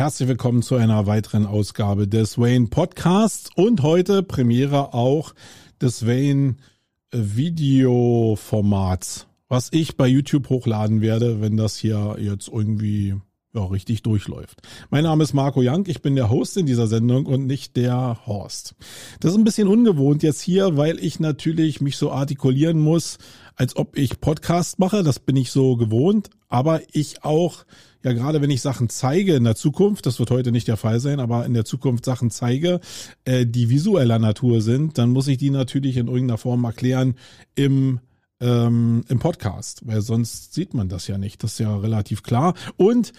Herzlich willkommen zu einer weiteren Ausgabe des Wayne Podcasts und heute Premiere auch des Wayne Videoformats, was ich bei YouTube hochladen werde, wenn das hier jetzt irgendwie ja, richtig durchläuft. Mein Name ist Marco Young, ich bin der Host in dieser Sendung und nicht der Horst. Das ist ein bisschen ungewohnt jetzt hier, weil ich natürlich mich so artikulieren muss, als ob ich Podcast mache, das bin ich so gewohnt, aber ich auch, ja gerade wenn ich Sachen zeige in der Zukunft, das wird heute nicht der Fall sein, aber in der Zukunft Sachen zeige, äh, die visueller Natur sind, dann muss ich die natürlich in irgendeiner Form erklären im ähm, im Podcast, weil sonst sieht man das ja nicht. Das ist ja relativ klar. Und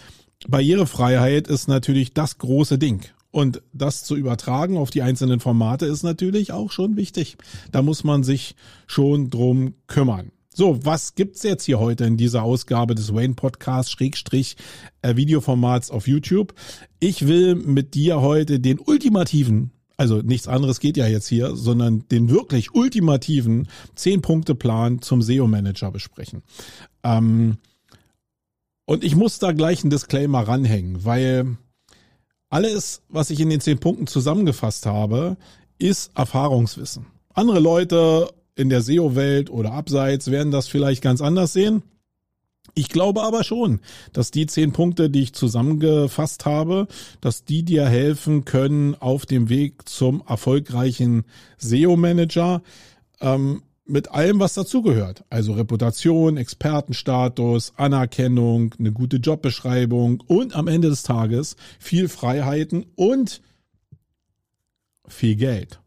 Barrierefreiheit ist natürlich das große Ding. Und das zu übertragen auf die einzelnen Formate ist natürlich auch schon wichtig. Da muss man sich schon drum kümmern. So, was gibt's jetzt hier heute in dieser Ausgabe des Wayne Podcasts Schrägstrich äh, Videoformats auf YouTube? Ich will mit dir heute den ultimativen, also nichts anderes geht ja jetzt hier, sondern den wirklich ultimativen 10-Punkte-Plan zum SEO-Manager besprechen. Ähm, und ich muss da gleich einen Disclaimer ranhängen, weil alles, was ich in den zehn Punkten zusammengefasst habe, ist Erfahrungswissen. Andere Leute in der SEO-Welt oder abseits werden das vielleicht ganz anders sehen. Ich glaube aber schon, dass die zehn Punkte, die ich zusammengefasst habe, dass die dir helfen können auf dem Weg zum erfolgreichen SEO-Manager. Ähm, mit allem, was dazugehört. Also Reputation, Expertenstatus, Anerkennung, eine gute Jobbeschreibung und am Ende des Tages viel Freiheiten und viel Geld.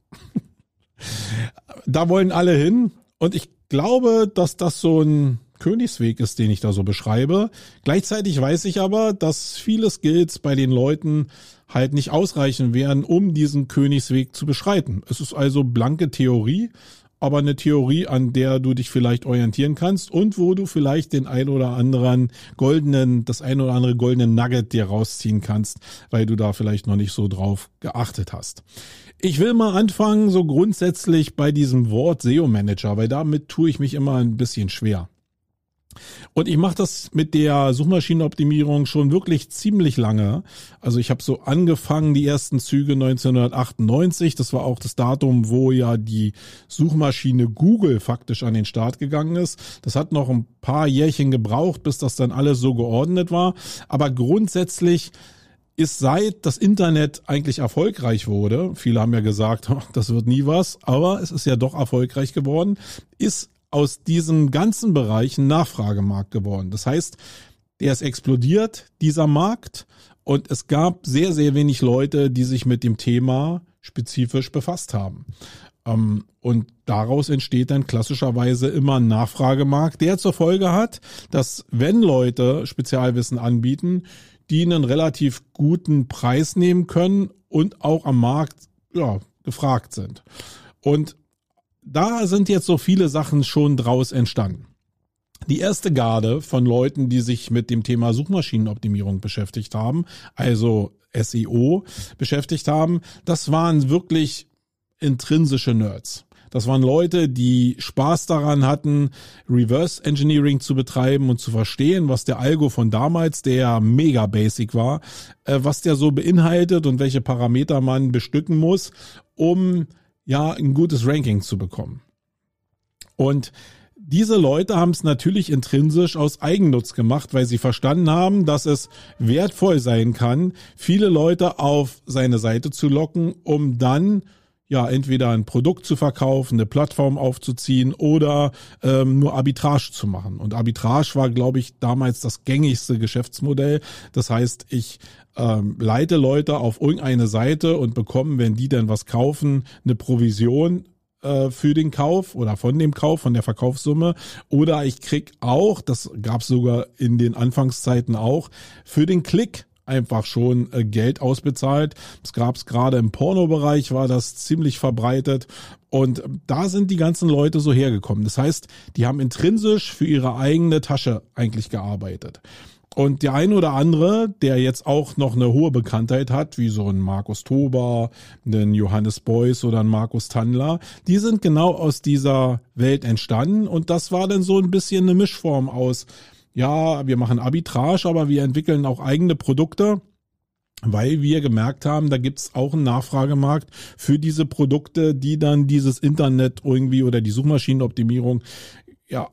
da wollen alle hin und ich glaube, dass das so ein Königsweg ist, den ich da so beschreibe. Gleichzeitig weiß ich aber, dass viele Skills bei den Leuten halt nicht ausreichen werden, um diesen Königsweg zu beschreiten. Es ist also blanke Theorie aber eine Theorie, an der du dich vielleicht orientieren kannst und wo du vielleicht den ein oder anderen goldenen, das ein oder andere goldene Nugget dir rausziehen kannst, weil du da vielleicht noch nicht so drauf geachtet hast. Ich will mal anfangen, so grundsätzlich bei diesem Wort SEO Manager, weil damit tue ich mich immer ein bisschen schwer. Und ich mache das mit der Suchmaschinenoptimierung schon wirklich ziemlich lange. Also ich habe so angefangen, die ersten Züge 1998. Das war auch das Datum, wo ja die Suchmaschine Google faktisch an den Start gegangen ist. Das hat noch ein paar Jährchen gebraucht, bis das dann alles so geordnet war. Aber grundsätzlich ist seit das Internet eigentlich erfolgreich wurde, viele haben ja gesagt, das wird nie was, aber es ist ja doch erfolgreich geworden, ist aus diesem ganzen Bereich ein Nachfragemarkt geworden. Das heißt, der ist explodiert, dieser Markt, und es gab sehr, sehr wenig Leute, die sich mit dem Thema spezifisch befasst haben. Ähm, und daraus entsteht dann klassischerweise immer ein Nachfragemarkt, der zur Folge hat, dass wenn Leute Spezialwissen anbieten, die einen relativ guten Preis nehmen können und auch am Markt ja, gefragt sind. Und da sind jetzt so viele Sachen schon draus entstanden. Die erste Garde von Leuten, die sich mit dem Thema Suchmaschinenoptimierung beschäftigt haben, also SEO beschäftigt haben, das waren wirklich intrinsische Nerds. Das waren Leute, die Spaß daran hatten, Reverse Engineering zu betreiben und zu verstehen, was der Algo von damals, der mega basic war, äh, was der so beinhaltet und welche Parameter man bestücken muss, um ja ein gutes Ranking zu bekommen. Und diese Leute haben es natürlich intrinsisch aus Eigennutz gemacht, weil sie verstanden haben, dass es wertvoll sein kann, viele Leute auf seine Seite zu locken, um dann ja entweder ein Produkt zu verkaufen, eine Plattform aufzuziehen oder ähm, nur Arbitrage zu machen. Und Arbitrage war, glaube ich, damals das gängigste Geschäftsmodell. Das heißt, ich ähm, leite Leute auf irgendeine Seite und bekomme, wenn die dann was kaufen, eine Provision äh, für den Kauf oder von dem Kauf, von der Verkaufssumme. Oder ich krieg auch, das gab es sogar in den Anfangszeiten auch, für den Klick einfach schon äh, Geld ausbezahlt. Es gab es gerade im Pornobereich, war das ziemlich verbreitet. Und da sind die ganzen Leute so hergekommen. Das heißt, die haben intrinsisch für ihre eigene Tasche eigentlich gearbeitet. Und der ein oder andere, der jetzt auch noch eine hohe Bekanntheit hat, wie so ein Markus Tober, ein Johannes Beuys oder ein Markus Tandler, die sind genau aus dieser Welt entstanden. Und das war dann so ein bisschen eine Mischform aus, ja, wir machen Arbitrage, aber wir entwickeln auch eigene Produkte weil wir gemerkt haben, da gibt's auch einen Nachfragemarkt für diese Produkte, die dann dieses Internet irgendwie oder die Suchmaschinenoptimierung ja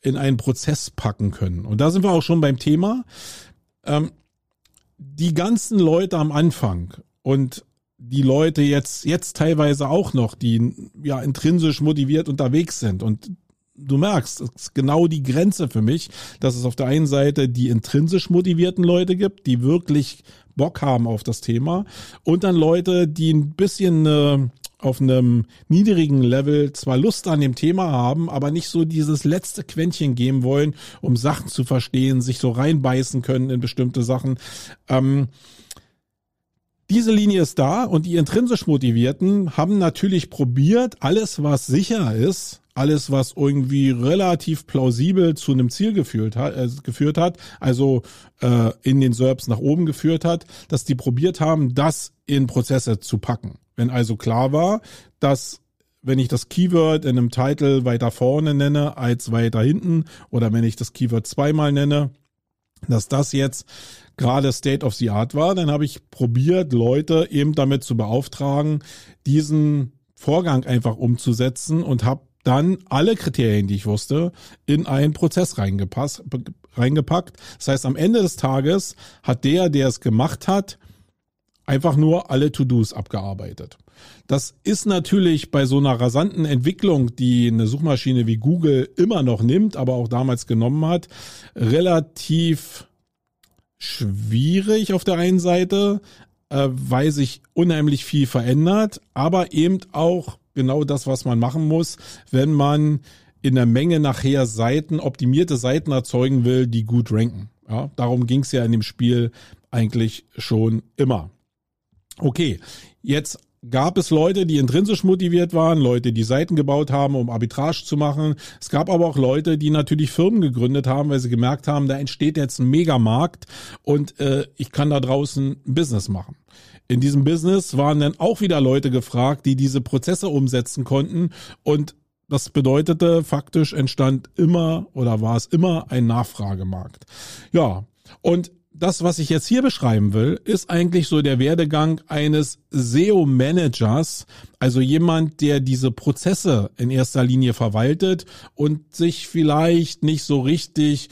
in einen Prozess packen können. Und da sind wir auch schon beim Thema. Ähm, die ganzen Leute am Anfang und die Leute jetzt, jetzt teilweise auch noch, die ja intrinsisch motiviert unterwegs sind und du merkst, das ist genau die Grenze für mich, dass es auf der einen Seite die intrinsisch motivierten Leute gibt, die wirklich Bock haben auf das Thema und dann Leute, die ein bisschen äh, auf einem niedrigen Level zwar Lust an dem Thema haben, aber nicht so dieses letzte Quäntchen geben wollen, um Sachen zu verstehen, sich so reinbeißen können in bestimmte Sachen. Ähm, diese Linie ist da und die intrinsisch Motivierten haben natürlich probiert, alles, was sicher ist, alles, was irgendwie relativ plausibel zu einem Ziel geführt hat, äh, geführt hat, also äh, in den SERPs nach oben geführt hat, dass die probiert haben, das in Prozesse zu packen. Wenn also klar war, dass wenn ich das Keyword in einem Titel weiter vorne nenne als weiter hinten oder wenn ich das Keyword zweimal nenne, dass das jetzt gerade State of the Art war, dann habe ich probiert, Leute eben damit zu beauftragen, diesen Vorgang einfach umzusetzen und habe dann alle Kriterien, die ich wusste, in einen Prozess reingepasst, reingepackt. Das heißt, am Ende des Tages hat der, der es gemacht hat, einfach nur alle To-Dos abgearbeitet. Das ist natürlich bei so einer rasanten Entwicklung, die eine Suchmaschine wie Google immer noch nimmt, aber auch damals genommen hat, relativ schwierig auf der einen Seite, äh, weil sich unheimlich viel verändert, aber eben auch genau das, was man machen muss, wenn man in der Menge nachher Seiten, optimierte Seiten erzeugen will, die gut ranken. Ja, darum ging es ja in dem Spiel eigentlich schon immer. Okay, jetzt gab es Leute, die intrinsisch motiviert waren, Leute, die Seiten gebaut haben, um Arbitrage zu machen. Es gab aber auch Leute, die natürlich Firmen gegründet haben, weil sie gemerkt haben, da entsteht jetzt ein Megamarkt und äh, ich kann da draußen Business machen. In diesem Business waren dann auch wieder Leute gefragt, die diese Prozesse umsetzen konnten und das bedeutete, faktisch entstand immer oder war es immer ein Nachfragemarkt. Ja, und das, was ich jetzt hier beschreiben will, ist eigentlich so der Werdegang eines SEO-Managers, also jemand, der diese Prozesse in erster Linie verwaltet und sich vielleicht nicht so richtig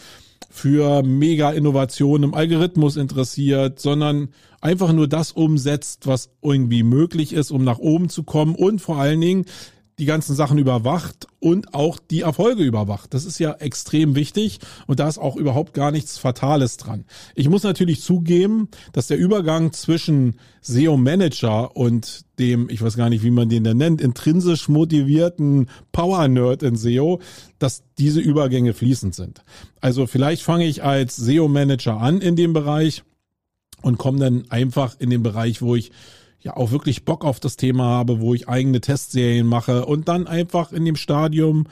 für Mega-Innovationen im Algorithmus interessiert, sondern einfach nur das umsetzt, was irgendwie möglich ist, um nach oben zu kommen und vor allen Dingen die ganzen Sachen überwacht und auch die Erfolge überwacht. Das ist ja extrem wichtig und da ist auch überhaupt gar nichts Fatales dran. Ich muss natürlich zugeben, dass der Übergang zwischen SEO Manager und dem, ich weiß gar nicht, wie man den da nennt, intrinsisch motivierten Power Nerd in SEO, dass diese Übergänge fließend sind. Also vielleicht fange ich als SEO Manager an in dem Bereich und komme dann einfach in den Bereich, wo ich ja auch wirklich Bock auf das Thema habe, wo ich eigene Testserien mache und dann einfach in dem Stadium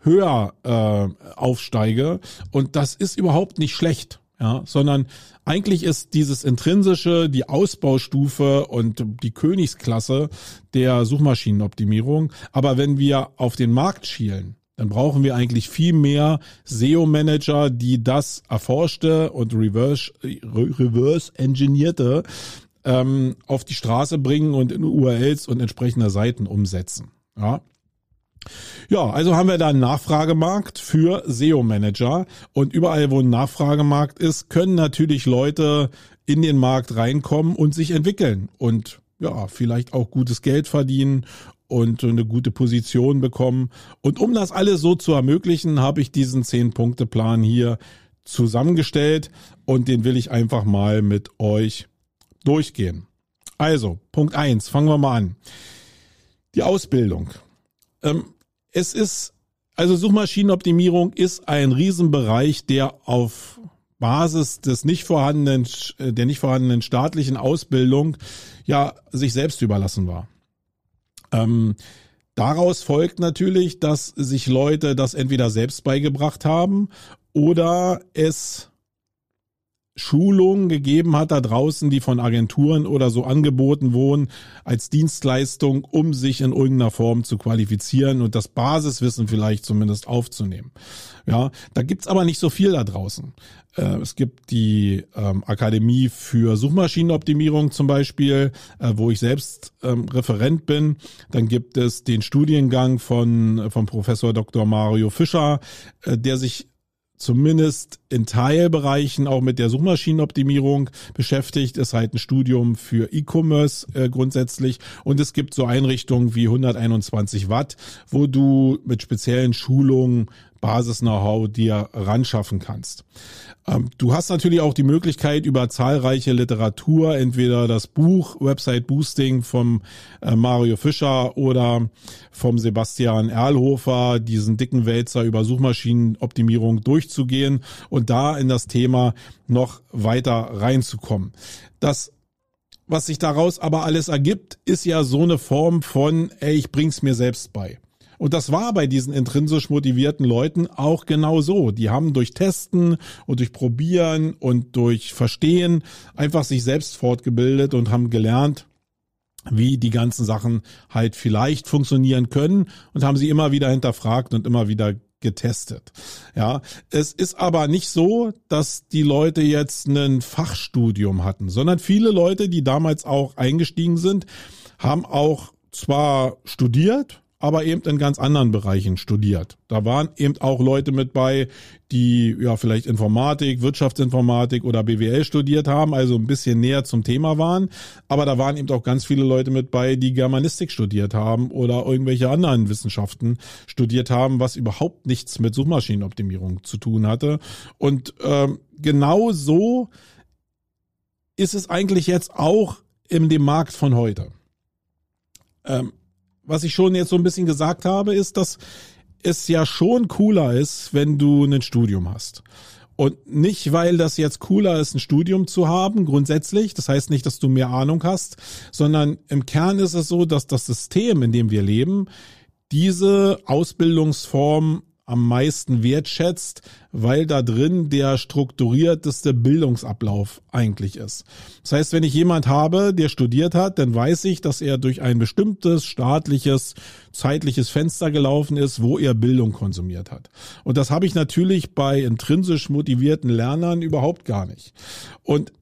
höher äh, aufsteige. Und das ist überhaupt nicht schlecht. Ja, sondern eigentlich ist dieses intrinsische die Ausbaustufe und die Königsklasse der Suchmaschinenoptimierung. Aber wenn wir auf den Markt schielen, dann brauchen wir eigentlich viel mehr SEO-Manager, die das erforschte und reverse, reverse engineerte ähm, auf die Straße bringen und in URLs und entsprechender Seiten umsetzen. Ja. Ja, also haben wir da einen Nachfragemarkt für SEO-Manager und überall, wo ein Nachfragemarkt ist, können natürlich Leute in den Markt reinkommen und sich entwickeln und ja, vielleicht auch gutes Geld verdienen und eine gute Position bekommen. Und um das alles so zu ermöglichen, habe ich diesen 10-Punkte-Plan hier zusammengestellt und den will ich einfach mal mit euch durchgehen. Also, Punkt eins, fangen wir mal an. Die Ausbildung. Ähm, es ist, also Suchmaschinenoptimierung ist ein Riesenbereich, der auf Basis des nicht vorhandenen, äh, der nicht vorhandenen staatlichen Ausbildung ja sich selbst überlassen war. Ähm, daraus folgt natürlich, dass sich Leute das entweder selbst beigebracht haben oder es Schulungen gegeben hat da draußen, die von Agenturen oder so angeboten wurden als Dienstleistung, um sich in irgendeiner Form zu qualifizieren und das Basiswissen vielleicht zumindest aufzunehmen. Ja, da gibt's aber nicht so viel da draußen. Äh, es gibt die ähm, Akademie für Suchmaschinenoptimierung zum Beispiel, äh, wo ich selbst ähm, Referent bin. Dann gibt es den Studiengang von, von Professor Dr. Mario Fischer, äh, der sich zumindest in Teilbereichen auch mit der Suchmaschinenoptimierung beschäftigt. Ist halt ein Studium für E-Commerce äh, grundsätzlich und es gibt so Einrichtungen wie 121 Watt, wo du mit speziellen Schulungen Basis-Know-how dir ranschaffen kannst. Ähm, du hast natürlich auch die Möglichkeit über zahlreiche Literatur, entweder das Buch Website Boosting vom äh, Mario Fischer oder vom Sebastian Erlhofer, diesen dicken Wälzer über Suchmaschinenoptimierung durchzugehen und da in das Thema noch weiter reinzukommen. Das was sich daraus aber alles ergibt, ist ja so eine Form von, ey, ich bring's mir selbst bei. Und das war bei diesen intrinsisch motivierten Leuten auch genau so. Die haben durch Testen und durch Probieren und durch Verstehen einfach sich selbst fortgebildet und haben gelernt, wie die ganzen Sachen halt vielleicht funktionieren können und haben sie immer wieder hinterfragt und immer wieder getestet. Ja, es ist aber nicht so, dass die Leute jetzt ein Fachstudium hatten, sondern viele Leute, die damals auch eingestiegen sind, haben auch zwar studiert, aber eben in ganz anderen Bereichen studiert. Da waren eben auch Leute mit bei, die ja vielleicht Informatik, Wirtschaftsinformatik oder BWL studiert haben, also ein bisschen näher zum Thema waren. Aber da waren eben auch ganz viele Leute mit bei, die Germanistik studiert haben oder irgendwelche anderen Wissenschaften studiert haben, was überhaupt nichts mit Suchmaschinenoptimierung zu tun hatte. Und ähm, genau so ist es eigentlich jetzt auch in dem Markt von heute. Ähm, was ich schon jetzt so ein bisschen gesagt habe, ist, dass es ja schon cooler ist, wenn du ein Studium hast. Und nicht, weil das jetzt cooler ist, ein Studium zu haben, grundsätzlich. Das heißt nicht, dass du mehr Ahnung hast, sondern im Kern ist es so, dass das System, in dem wir leben, diese Ausbildungsform am meisten wertschätzt, weil da drin der strukturierteste Bildungsablauf eigentlich ist. Das heißt, wenn ich jemand habe, der studiert hat, dann weiß ich, dass er durch ein bestimmtes staatliches, zeitliches Fenster gelaufen ist, wo er Bildung konsumiert hat. Und das habe ich natürlich bei intrinsisch motivierten Lernern überhaupt gar nicht. Und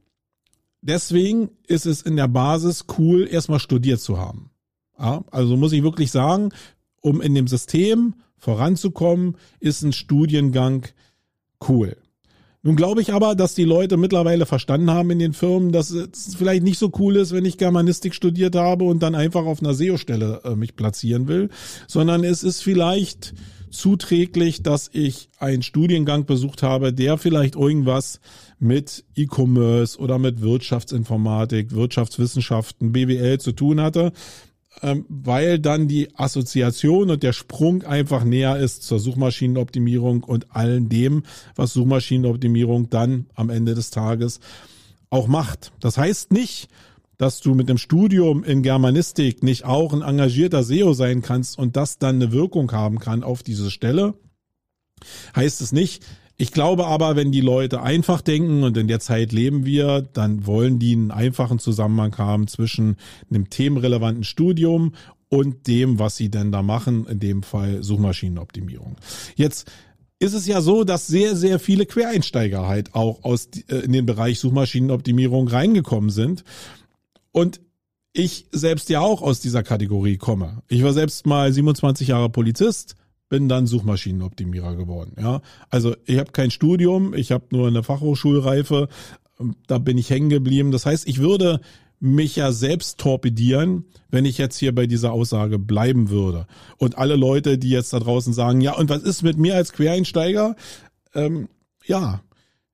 deswegen ist es in der Basis cool, erstmal studiert zu haben. Ja, also muss ich wirklich sagen, um in dem System voranzukommen, ist ein Studiengang cool. Nun glaube ich aber, dass die Leute mittlerweile verstanden haben in den Firmen, dass es vielleicht nicht so cool ist, wenn ich Germanistik studiert habe und dann einfach auf einer SEO-Stelle äh, mich platzieren will, sondern es ist vielleicht zuträglich, dass ich einen Studiengang besucht habe, der vielleicht irgendwas mit E-Commerce oder mit Wirtschaftsinformatik, Wirtschaftswissenschaften, BWL zu tun hatte, ähm, weil dann die Assoziation und der Sprung einfach näher ist zur Suchmaschinenoptimierung und allen dem, was Suchmaschinenoptimierung dann am Ende des Tages auch macht. Das heißt nicht, dass du mit dem Studium in Germanistik nicht auch ein engagierter SEO sein kannst und das dann eine Wirkung haben kann auf diese Stelle. Heißt es nicht, ich glaube aber, wenn die Leute einfach denken und in der Zeit leben wir, dann wollen die einen einfachen Zusammenhang haben zwischen einem themenrelevanten Studium und dem, was sie denn da machen, in dem Fall Suchmaschinenoptimierung. Jetzt ist es ja so, dass sehr, sehr viele Quereinsteiger halt auch aus äh, in den Bereich Suchmaschinenoptimierung reingekommen sind. Und ich selbst ja auch aus dieser Kategorie komme. Ich war selbst mal 27 Jahre Polizist, bin dann Suchmaschinenoptimierer geworden. Ja, also ich habe kein Studium, ich habe nur eine Fachhochschulreife, da bin ich hängen geblieben. Das heißt, ich würde mich ja selbst torpedieren, wenn ich jetzt hier bei dieser Aussage bleiben würde. Und alle Leute, die jetzt da draußen sagen, ja, und was ist mit mir als Quereinsteiger? Ähm, ja,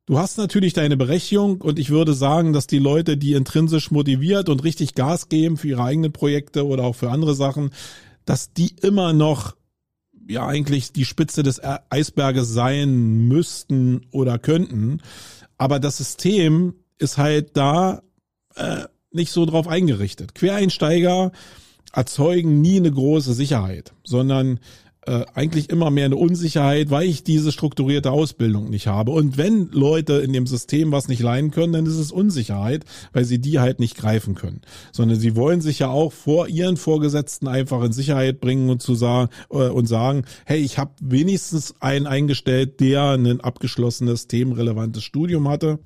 du hast natürlich deine Berechtigung und ich würde sagen, dass die Leute, die intrinsisch motiviert und richtig Gas geben für ihre eigenen Projekte oder auch für andere Sachen, dass die immer noch ja eigentlich die Spitze des Eisberges sein müssten oder könnten. Aber das System ist halt da äh, nicht so drauf eingerichtet. Quereinsteiger erzeugen nie eine große Sicherheit, sondern äh, eigentlich immer mehr eine Unsicherheit, weil ich diese strukturierte Ausbildung nicht habe. Und wenn Leute in dem System was nicht leihen können, dann ist es Unsicherheit, weil sie die halt nicht greifen können. Sondern sie wollen sich ja auch vor ihren Vorgesetzten einfach in Sicherheit bringen und zu sagen äh, und sagen, hey, ich habe wenigstens einen eingestellt, der ein abgeschlossenes themenrelevantes Studium hatte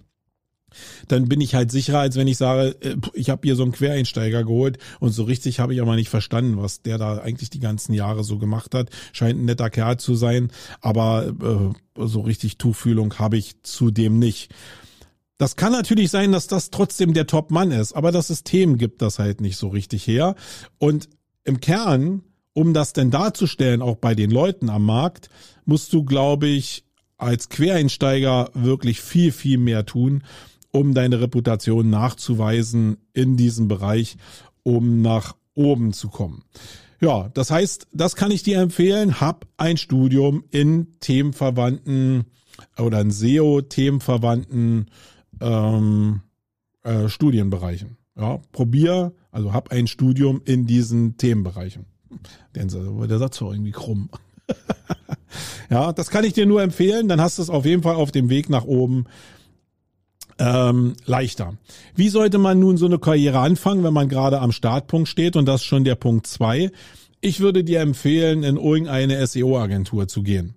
dann bin ich halt sicherer, als wenn ich sage, äh, ich habe hier so einen Quereinsteiger geholt und so richtig habe ich aber nicht verstanden, was der da eigentlich die ganzen Jahre so gemacht hat. Scheint ein netter Kerl zu sein, aber äh, so richtig Tuchfühlung habe ich zudem nicht. Das kann natürlich sein, dass das trotzdem der Top-Mann ist, aber das System gibt das halt nicht so richtig her. Und im Kern, um das denn darzustellen, auch bei den Leuten am Markt, musst du, glaube ich, als Quereinsteiger wirklich viel, viel mehr tun um deine Reputation nachzuweisen in diesem Bereich, um nach oben zu kommen. Ja, das heißt, das kann ich dir empfehlen. Hab ein Studium in themenverwandten oder in SEO-themenverwandten ähm, äh, Studienbereichen. Ja, probier, also hab ein Studium in diesen Themenbereichen. Der, der Satz war irgendwie krumm. ja, das kann ich dir nur empfehlen. Dann hast du es auf jeden Fall auf dem Weg nach oben ähm, leichter. Wie sollte man nun so eine Karriere anfangen, wenn man gerade am Startpunkt steht? Und das ist schon der Punkt zwei. Ich würde dir empfehlen, in irgendeine SEO-Agentur zu gehen.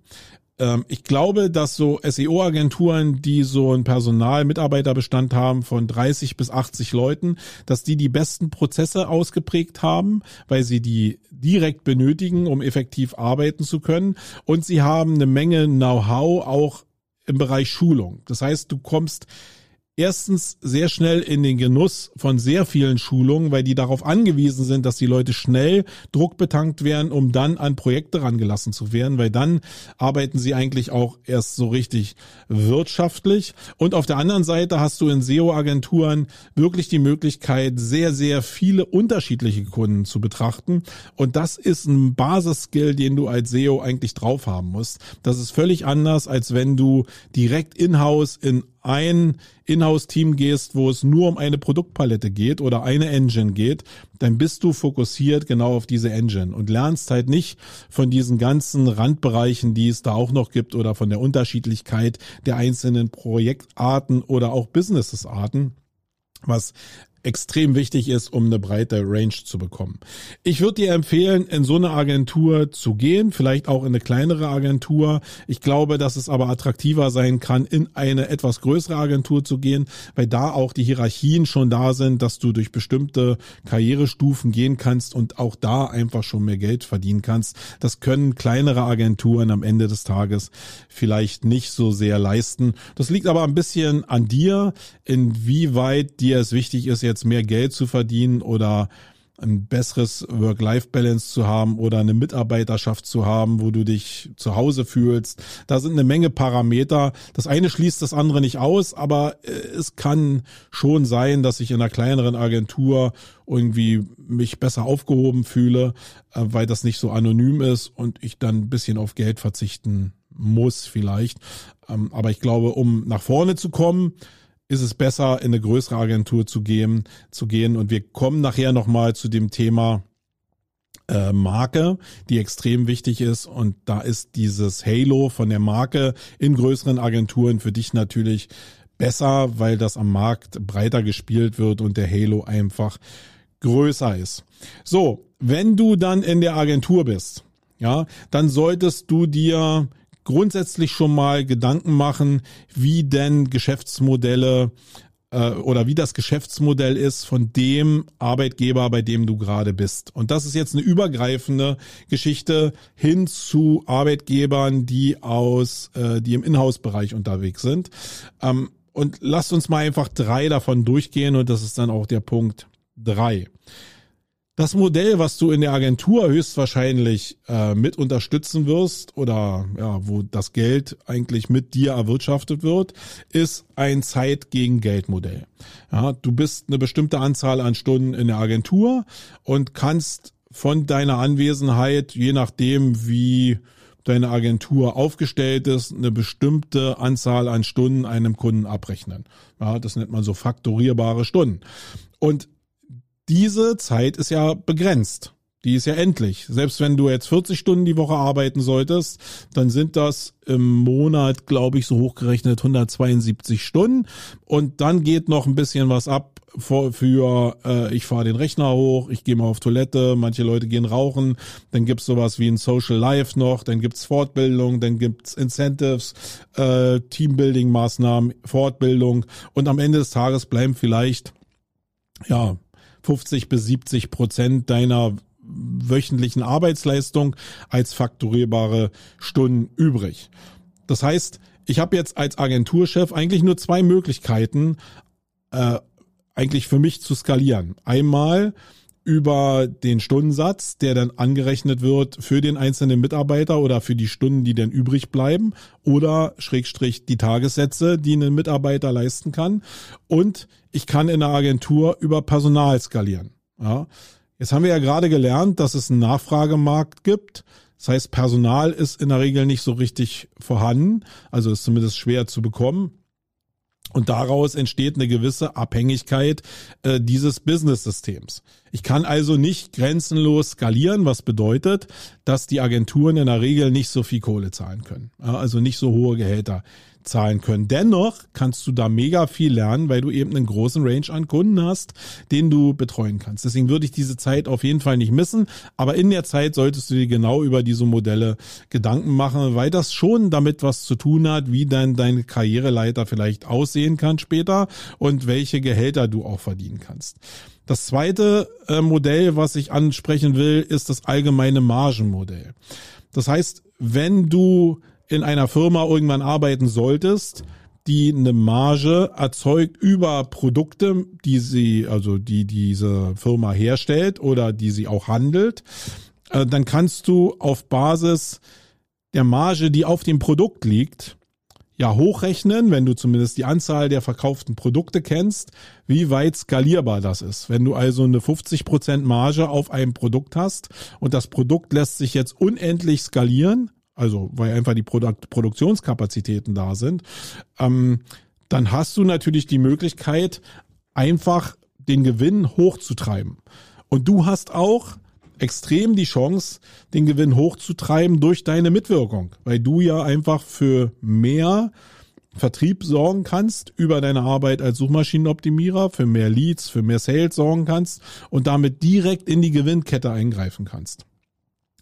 Ähm, ich glaube, dass so SEO-Agenturen, die so einen Personal-Mitarbeiterbestand haben von 30 bis 80 Leuten, dass die die besten Prozesse ausgeprägt haben, weil sie die direkt benötigen, um effektiv arbeiten zu können. Und sie haben eine Menge Know-how auch im Bereich Schulung. Das heißt, du kommst erstens sehr schnell in den Genuss von sehr vielen Schulungen, weil die darauf angewiesen sind, dass die Leute schnell druckbetankt werden, um dann an Projekte rangelassen zu werden, weil dann arbeiten sie eigentlich auch erst so richtig wirtschaftlich. Und auf der anderen Seite hast du in SEO-Agenturen wirklich die Möglichkeit, sehr, sehr viele unterschiedliche Kunden zu betrachten. Und das ist ein Basisskill, den du als SEO eigentlich drauf haben musst. Das ist völlig anders, als wenn du direkt in-house in ein Inhouse-Team gehst, wo es nur um eine Produktpalette geht oder eine Engine geht, dann bist du fokussiert genau auf diese Engine und lernst halt nicht von diesen ganzen Randbereichen, die es da auch noch gibt oder von der Unterschiedlichkeit der einzelnen Projektarten oder auch Businessesarten was extrem wichtig ist, um eine breite Range zu bekommen. Ich würde dir empfehlen, in so eine Agentur zu gehen, vielleicht auch in eine kleinere Agentur. Ich glaube, dass es aber attraktiver sein kann, in eine etwas größere Agentur zu gehen, weil da auch die Hierarchien schon da sind, dass du durch bestimmte Karrierestufen gehen kannst und auch da einfach schon mehr Geld verdienen kannst. Das können kleinere Agenturen am Ende des Tages vielleicht nicht so sehr leisten. Das liegt aber ein bisschen an dir, inwieweit dir es wichtig ist, jetzt jetzt mehr Geld zu verdienen oder ein besseres Work-Life-Balance zu haben oder eine Mitarbeiterschaft zu haben, wo du dich zu Hause fühlst. Da sind eine Menge Parameter. Das eine schließt das andere nicht aus, aber äh, es kann schon sein, dass ich in einer kleineren Agentur irgendwie mich besser aufgehoben fühle, äh, weil das nicht so anonym ist und ich dann ein bisschen auf Geld verzichten muss vielleicht. Ähm, aber ich glaube, um nach vorne zu kommen, ist es besser, in eine größere Agentur zu gehen, zu gehen. Und wir kommen nachher nochmal zu dem Thema äh, Marke, die extrem wichtig ist. Und da ist dieses Halo von der Marke in größeren Agenturen für dich natürlich besser, weil das am Markt breiter gespielt wird und der Halo einfach größer ist. So, wenn du dann in der Agentur bist, ja, dann solltest du dir grundsätzlich schon mal Gedanken machen, wie denn Geschäftsmodelle äh, oder wie das Geschäftsmodell ist von dem Arbeitgeber, bei dem du gerade bist. Und das ist jetzt eine übergreifende Geschichte hin zu Arbeitgebern, die aus, äh, die im Inhouse-Bereich unterwegs sind. Ähm, und lasst uns mal einfach drei davon durchgehen und das ist dann auch der Punkt drei. Das Modell, was du in der Agentur höchstwahrscheinlich äh, mit unterstützen wirst oder ja, wo das Geld eigentlich mit dir erwirtschaftet wird, ist ein Zeit gegen Geld Modell. Ja, du bist eine bestimmte Anzahl an Stunden in der Agentur und kannst von deiner Anwesenheit, je nachdem wie deine Agentur aufgestellt ist, eine bestimmte Anzahl an Stunden einem Kunden abrechnen. Ja, das nennt man so faktorierbare Stunden. Und diese Zeit ist ja begrenzt. Die ist ja endlich. Selbst wenn du jetzt 40 Stunden die Woche arbeiten solltest, dann sind das im Monat, glaube ich, so hochgerechnet 172 Stunden. Und dann geht noch ein bisschen was ab für, für äh, ich fahre den Rechner hoch, ich gehe mal auf Toilette, manche Leute gehen rauchen, dann gibt's sowas wie ein Social Life noch, dann gibt's Fortbildung, dann gibt's Incentives, äh, Teambuilding-Maßnahmen, Fortbildung und am Ende des Tages bleiben vielleicht ja 50 bis 70 Prozent deiner wöchentlichen Arbeitsleistung als fakturierbare Stunden übrig. Das heißt, ich habe jetzt als Agenturchef eigentlich nur zwei Möglichkeiten, äh, eigentlich für mich zu skalieren. Einmal über den Stundensatz, der dann angerechnet wird für den einzelnen Mitarbeiter oder für die Stunden, die dann übrig bleiben oder Schrägstrich die Tagessätze, die ein Mitarbeiter leisten kann. Und ich kann in der Agentur über Personal skalieren. Ja. Jetzt haben wir ja gerade gelernt, dass es einen Nachfragemarkt gibt. Das heißt, Personal ist in der Regel nicht so richtig vorhanden, also ist zumindest schwer zu bekommen. Und daraus entsteht eine gewisse Abhängigkeit äh, dieses Business-Systems. Ich kann also nicht grenzenlos skalieren, was bedeutet, dass die Agenturen in der Regel nicht so viel Kohle zahlen können. Also nicht so hohe Gehälter zahlen können. Dennoch kannst du da mega viel lernen, weil du eben einen großen Range an Kunden hast, den du betreuen kannst. Deswegen würde ich diese Zeit auf jeden Fall nicht missen. Aber in der Zeit solltest du dir genau über diese Modelle Gedanken machen, weil das schon damit was zu tun hat, wie dann deine Karriereleiter vielleicht aussehen kann später und welche Gehälter du auch verdienen kannst. Das zweite äh, Modell, was ich ansprechen will, ist das allgemeine Margenmodell. Das heißt, wenn du in einer Firma irgendwann arbeiten solltest, die eine Marge erzeugt über Produkte, die sie, also die diese Firma herstellt oder die sie auch handelt, äh, dann kannst du auf Basis der Marge, die auf dem Produkt liegt, ja hochrechnen, wenn du zumindest die Anzahl der verkauften Produkte kennst, wie weit skalierbar das ist. Wenn du also eine 50% Marge auf einem Produkt hast und das Produkt lässt sich jetzt unendlich skalieren, also weil einfach die Produk Produktionskapazitäten da sind, ähm, dann hast du natürlich die Möglichkeit, einfach den Gewinn hochzutreiben. Und du hast auch extrem die Chance, den Gewinn hochzutreiben durch deine Mitwirkung, weil du ja einfach für mehr Vertrieb sorgen kannst über deine Arbeit als Suchmaschinenoptimierer, für mehr Leads, für mehr Sales sorgen kannst und damit direkt in die Gewinnkette eingreifen kannst.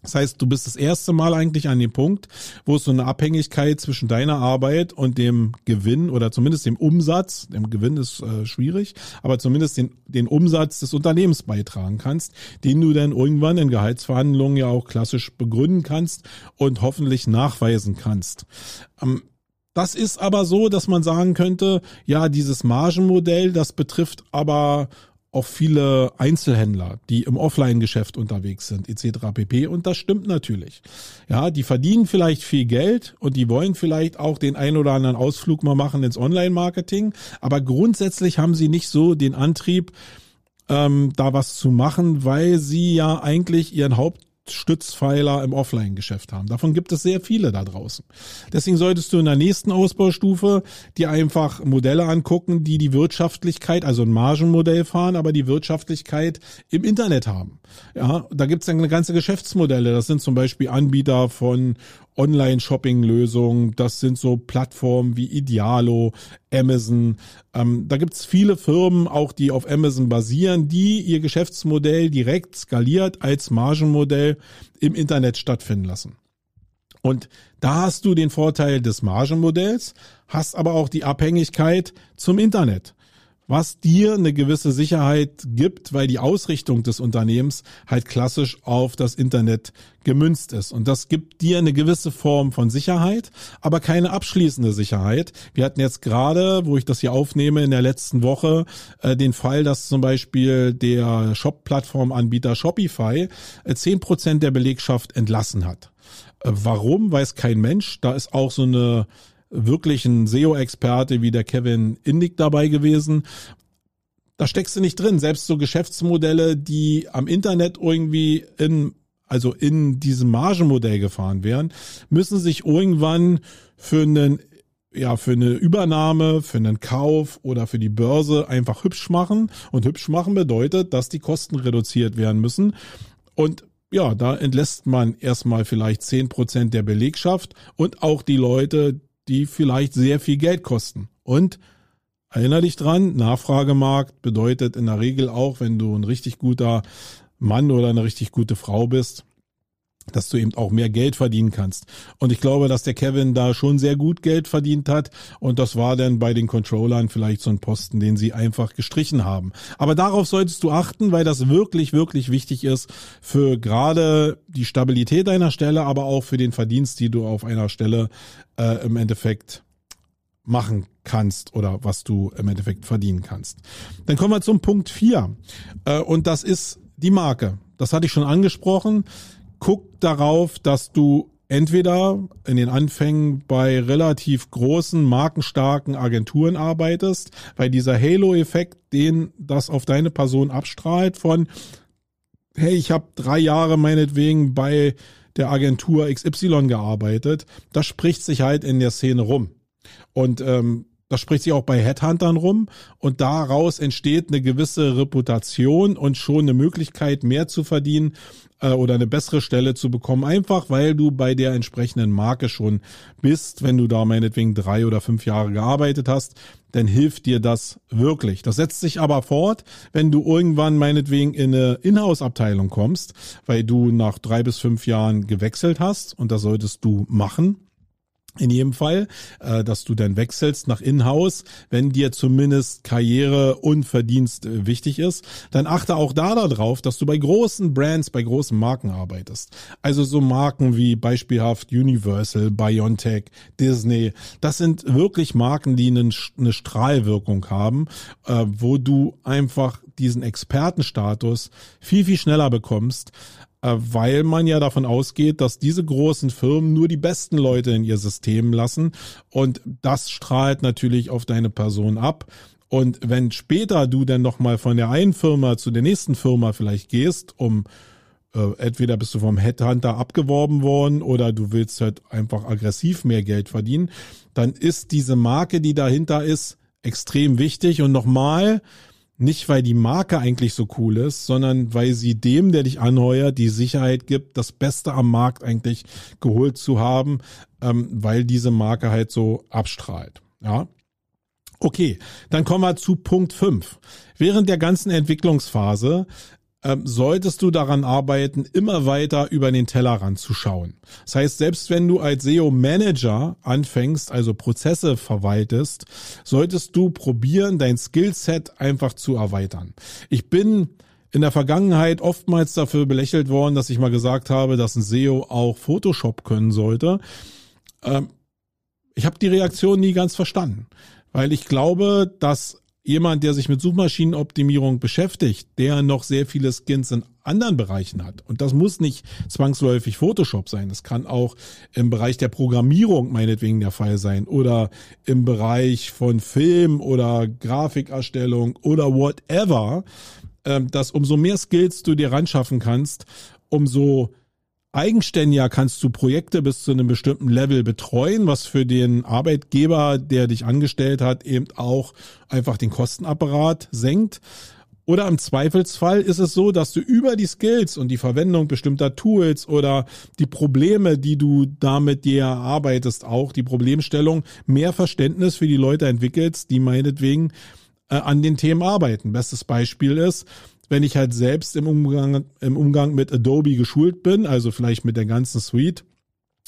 Das heißt, du bist das erste Mal eigentlich an dem Punkt, wo es so eine Abhängigkeit zwischen deiner Arbeit und dem Gewinn oder zumindest dem Umsatz, dem Gewinn ist äh, schwierig, aber zumindest den, den Umsatz des Unternehmens beitragen kannst, den du dann irgendwann in Gehaltsverhandlungen ja auch klassisch begründen kannst und hoffentlich nachweisen kannst. Ähm, das ist aber so, dass man sagen könnte, ja, dieses Margenmodell, das betrifft aber auch viele Einzelhändler, die im Offline-Geschäft unterwegs sind, etc. pp. Und das stimmt natürlich. Ja, die verdienen vielleicht viel Geld und die wollen vielleicht auch den ein oder anderen Ausflug mal machen ins Online-Marketing. Aber grundsätzlich haben sie nicht so den Antrieb, ähm, da was zu machen, weil sie ja eigentlich ihren Haupt Stützpfeiler im Offline-Geschäft haben. Davon gibt es sehr viele da draußen. Deswegen solltest du in der nächsten Ausbaustufe dir einfach Modelle angucken, die die Wirtschaftlichkeit, also ein Margenmodell fahren, aber die Wirtschaftlichkeit im Internet haben. Ja, da gibt es dann eine ganze Geschäftsmodelle. Das sind zum Beispiel Anbieter von Online-Shopping-Lösungen. Das sind so Plattformen wie Idealo, Amazon. Ähm, da gibt's viele Firmen, auch die auf Amazon basieren, die ihr Geschäftsmodell direkt skaliert als Margenmodell im Internet stattfinden lassen. Und da hast du den Vorteil des Margenmodells, hast aber auch die Abhängigkeit zum Internet was dir eine gewisse Sicherheit gibt, weil die Ausrichtung des Unternehmens halt klassisch auf das Internet gemünzt ist. Und das gibt dir eine gewisse Form von Sicherheit, aber keine abschließende Sicherheit. Wir hatten jetzt gerade, wo ich das hier aufnehme, in der letzten Woche äh, den Fall, dass zum Beispiel der Shop-Plattform-Anbieter Shopify zehn äh, Prozent der Belegschaft entlassen hat. Äh, warum, weiß kein Mensch. Da ist auch so eine wirklich ein SEO-Experte wie der Kevin Indig dabei gewesen. Da steckst du nicht drin. Selbst so Geschäftsmodelle, die am Internet irgendwie in, also in diesem Margenmodell gefahren wären, müssen sich irgendwann für einen ja, für eine Übernahme, für einen Kauf oder für die Börse einfach hübsch machen. Und hübsch machen bedeutet, dass die Kosten reduziert werden müssen. Und ja, da entlässt man erstmal vielleicht zehn Prozent der Belegschaft und auch die Leute, die vielleicht sehr viel Geld kosten. Und erinnere dich dran, Nachfragemarkt bedeutet in der Regel auch, wenn du ein richtig guter Mann oder eine richtig gute Frau bist, dass du eben auch mehr Geld verdienen kannst. Und ich glaube, dass der Kevin da schon sehr gut Geld verdient hat. Und das war dann bei den Controllern vielleicht so ein Posten, den sie einfach gestrichen haben. Aber darauf solltest du achten, weil das wirklich, wirklich wichtig ist für gerade die Stabilität deiner Stelle, aber auch für den Verdienst, die du auf einer Stelle äh, im Endeffekt machen kannst oder was du im Endeffekt verdienen kannst. Dann kommen wir zum Punkt vier äh, Und das ist die Marke. Das hatte ich schon angesprochen guck darauf, dass du entweder in den Anfängen bei relativ großen, markenstarken Agenturen arbeitest, weil dieser Halo-Effekt, den das auf deine Person abstrahlt von, hey, ich habe drei Jahre meinetwegen bei der Agentur XY gearbeitet, das spricht sich halt in der Szene rum. Und ähm, das spricht sich auch bei Headhuntern rum und daraus entsteht eine gewisse Reputation und schon eine Möglichkeit, mehr zu verdienen äh, oder eine bessere Stelle zu bekommen, einfach weil du bei der entsprechenden Marke schon bist. Wenn du da meinetwegen drei oder fünf Jahre gearbeitet hast, dann hilft dir das wirklich. Das setzt sich aber fort, wenn du irgendwann meinetwegen in eine Inhouse-Abteilung kommst, weil du nach drei bis fünf Jahren gewechselt hast und das solltest du machen in jedem Fall, äh, dass du dann wechselst nach Inhouse, wenn dir zumindest Karriere und Verdienst äh, wichtig ist, dann achte auch da darauf, dass du bei großen Brands, bei großen Marken arbeitest. Also so Marken wie beispielhaft Universal, Biontech, Disney. Das sind wirklich Marken, die eine, Strahlwirkung haben, äh, wo du einfach diesen Expertenstatus viel, viel schneller bekommst, weil man ja davon ausgeht, dass diese großen Firmen nur die besten Leute in ihr System lassen und das strahlt natürlich auf deine Person ab. Und wenn später du dann nochmal von der einen Firma zu der nächsten Firma vielleicht gehst, um äh, entweder bist du vom Headhunter abgeworben worden oder du willst halt einfach aggressiv mehr Geld verdienen, dann ist diese Marke, die dahinter ist, extrem wichtig. Und nochmal, nicht, weil die Marke eigentlich so cool ist, sondern weil sie dem, der dich anheuert, die Sicherheit gibt, das Beste am Markt eigentlich geholt zu haben, ähm, weil diese Marke halt so abstrahlt. Ja. Okay, dann kommen wir zu Punkt 5. Während der ganzen Entwicklungsphase ähm, solltest du daran arbeiten, immer weiter über den Tellerrand zu schauen. Das heißt, selbst wenn du als SEO-Manager anfängst, also Prozesse verwaltest, solltest du probieren, dein Skillset einfach zu erweitern. Ich bin in der Vergangenheit oftmals dafür belächelt worden, dass ich mal gesagt habe, dass ein SEO auch Photoshop können sollte. Ähm, ich habe die Reaktion nie ganz verstanden, weil ich glaube, dass jemand, der sich mit Suchmaschinenoptimierung beschäftigt, der noch sehr viele Skins in anderen Bereichen hat. Und das muss nicht zwangsläufig Photoshop sein. Das kann auch im Bereich der Programmierung meinetwegen der Fall sein oder im Bereich von Film oder Grafikerstellung oder whatever, ähm, dass umso mehr Skills du dir ran schaffen kannst, umso eigenständiger kannst du Projekte bis zu einem bestimmten Level betreuen, was für den Arbeitgeber, der dich angestellt hat, eben auch einfach den Kostenapparat senkt. Oder im Zweifelsfall ist es so, dass du über die Skills und die Verwendung bestimmter Tools oder die Probleme, die du damit dir erarbeitest, auch die Problemstellung, mehr Verständnis für die Leute entwickelst, die meinetwegen äh, an den Themen arbeiten. Bestes Beispiel ist, wenn ich halt selbst im Umgang, im Umgang mit Adobe geschult bin, also vielleicht mit der ganzen Suite,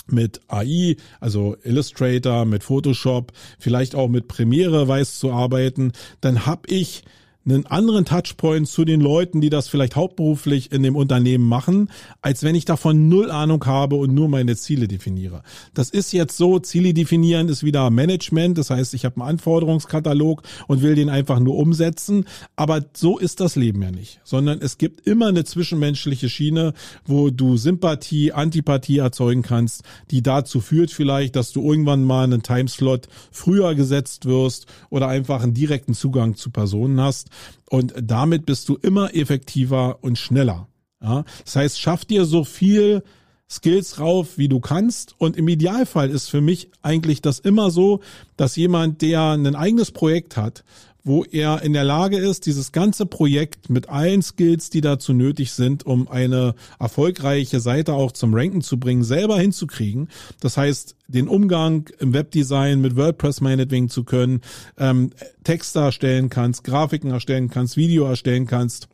mit AI, also Illustrator, mit Photoshop, vielleicht auch mit Premiere weiß zu arbeiten, dann habe ich einen anderen Touchpoint zu den Leuten, die das vielleicht hauptberuflich in dem Unternehmen machen, als wenn ich davon null Ahnung habe und nur meine Ziele definiere. Das ist jetzt so, Ziele definieren ist wieder Management, das heißt, ich habe einen Anforderungskatalog und will den einfach nur umsetzen, aber so ist das Leben ja nicht, sondern es gibt immer eine zwischenmenschliche Schiene, wo du Sympathie, Antipathie erzeugen kannst, die dazu führt vielleicht, dass du irgendwann mal einen Timeslot früher gesetzt wirst oder einfach einen direkten Zugang zu Personen hast. Und damit bist du immer effektiver und schneller. Ja? Das heißt, schaff dir so viel Skills rauf, wie du kannst. Und im Idealfall ist für mich eigentlich das immer so, dass jemand, der ein eigenes Projekt hat, wo er in der Lage ist, dieses ganze Projekt mit allen Skills, die dazu nötig sind, um eine erfolgreiche Seite auch zum Ranken zu bringen, selber hinzukriegen. Das heißt, den Umgang im Webdesign mit WordPress meinetwegen zu können, ähm, Texte erstellen kannst, Grafiken erstellen kannst, Video erstellen kannst